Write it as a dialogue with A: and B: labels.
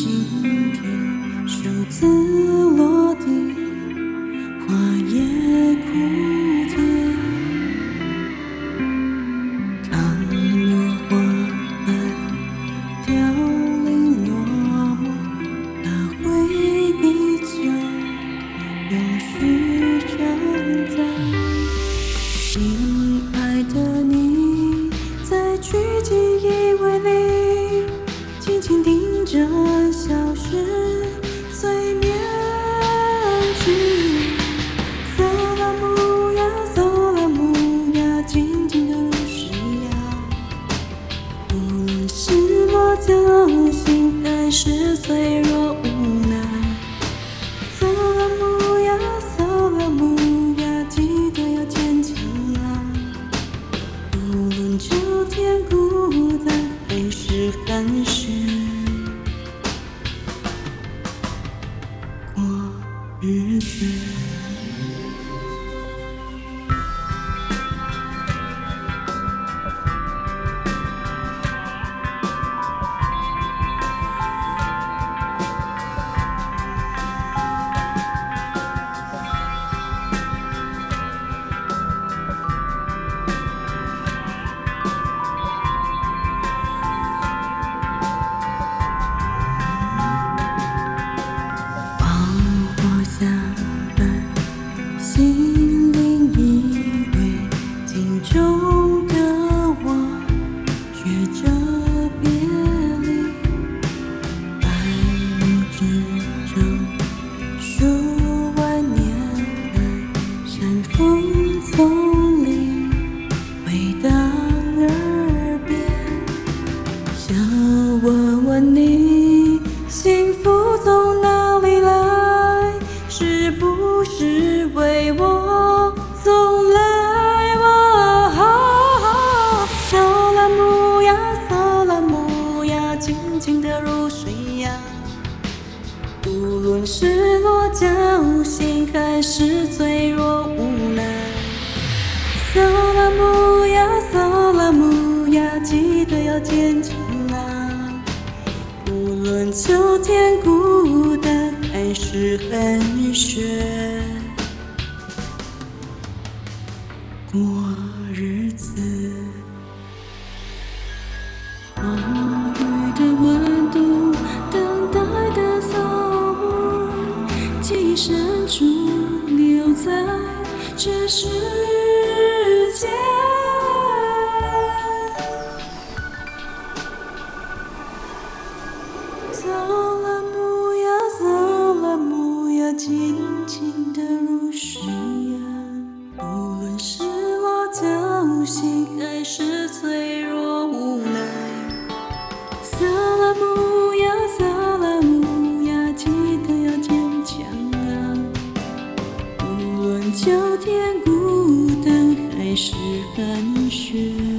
A: 今天数字。盯着消失催眠曲。索拉姆呀，索拉姆呀，静静的如诗呀。无论是落侥幸，还是脆弱日子。 세상 是为我送来？哦，索拉姆呀，索拉姆呀，静静的如水呀。无论是落侥幸，还是脆弱无奈。索拉姆呀，索拉姆呀，记得要坚强啊。无论秋天孤，是寒雪。过日子，花语的温度，等待的扫墓，记忆深处留在这世界。索心，还是脆弱无奈。萨拉姆呀，萨拉姆呀，记得要坚强啊。无论秋天孤单，还是寒雪。